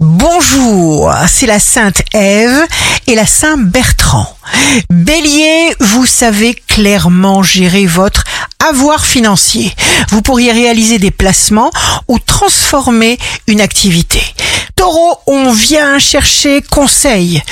Bonjour, c'est la Sainte Ève et la Saint Bertrand. Bélier, vous savez clairement gérer votre avoir financier. Vous pourriez réaliser des placements ou transformer une activité. Taureau, on vient chercher conseil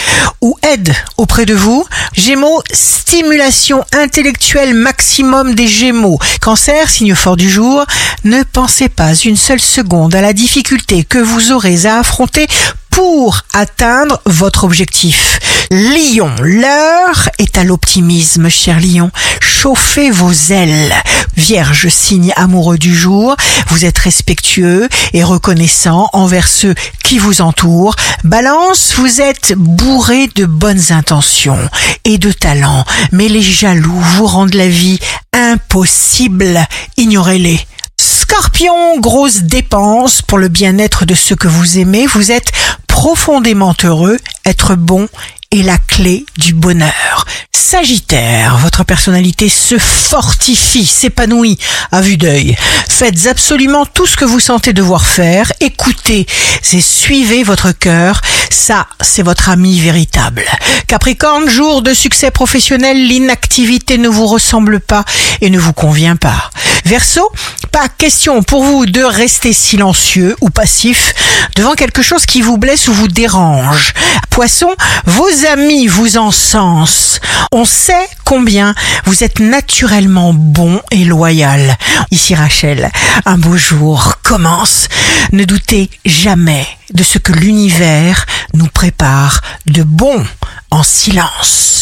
ou aide auprès de vous. Gémeaux, stimulation intellectuelle maximum des Gémeaux. Cancer, signe fort du jour, ne pensez pas une seule seconde à la difficulté que vous aurez à affronter pour atteindre votre objectif. Lion, l'heure est à l'optimisme, cher Lion. Chauffez vos ailes. Vierge, signe amoureux du jour, vous êtes respectueux et reconnaissant envers ceux qui vous entourent. Balance, vous êtes bourré de bonnes intentions et de talent, mais les jaloux vous rendent la vie impossible. Ignorez-les. Scorpion, grosse dépense pour le bien-être de ceux que vous aimez. Vous êtes profondément heureux, être bon est la clé du bonheur. Sagittaire, votre personnalité se fortifie, s'épanouit à vue d'œil. Faites absolument tout ce que vous sentez devoir faire, écoutez et suivez votre cœur, ça c'est votre ami véritable. Capricorne, jour de succès professionnel, l'inactivité ne vous ressemble pas et ne vous convient pas. Verseau, pas question pour vous de rester silencieux ou passif devant quelque chose qui vous blesse ou vous dérange. Poisson, vos amis vous encensent. On sait combien vous êtes naturellement bon et loyal. Ici Rachel, un beau jour commence. Ne doutez jamais de ce que l'univers nous prépare de bon en silence.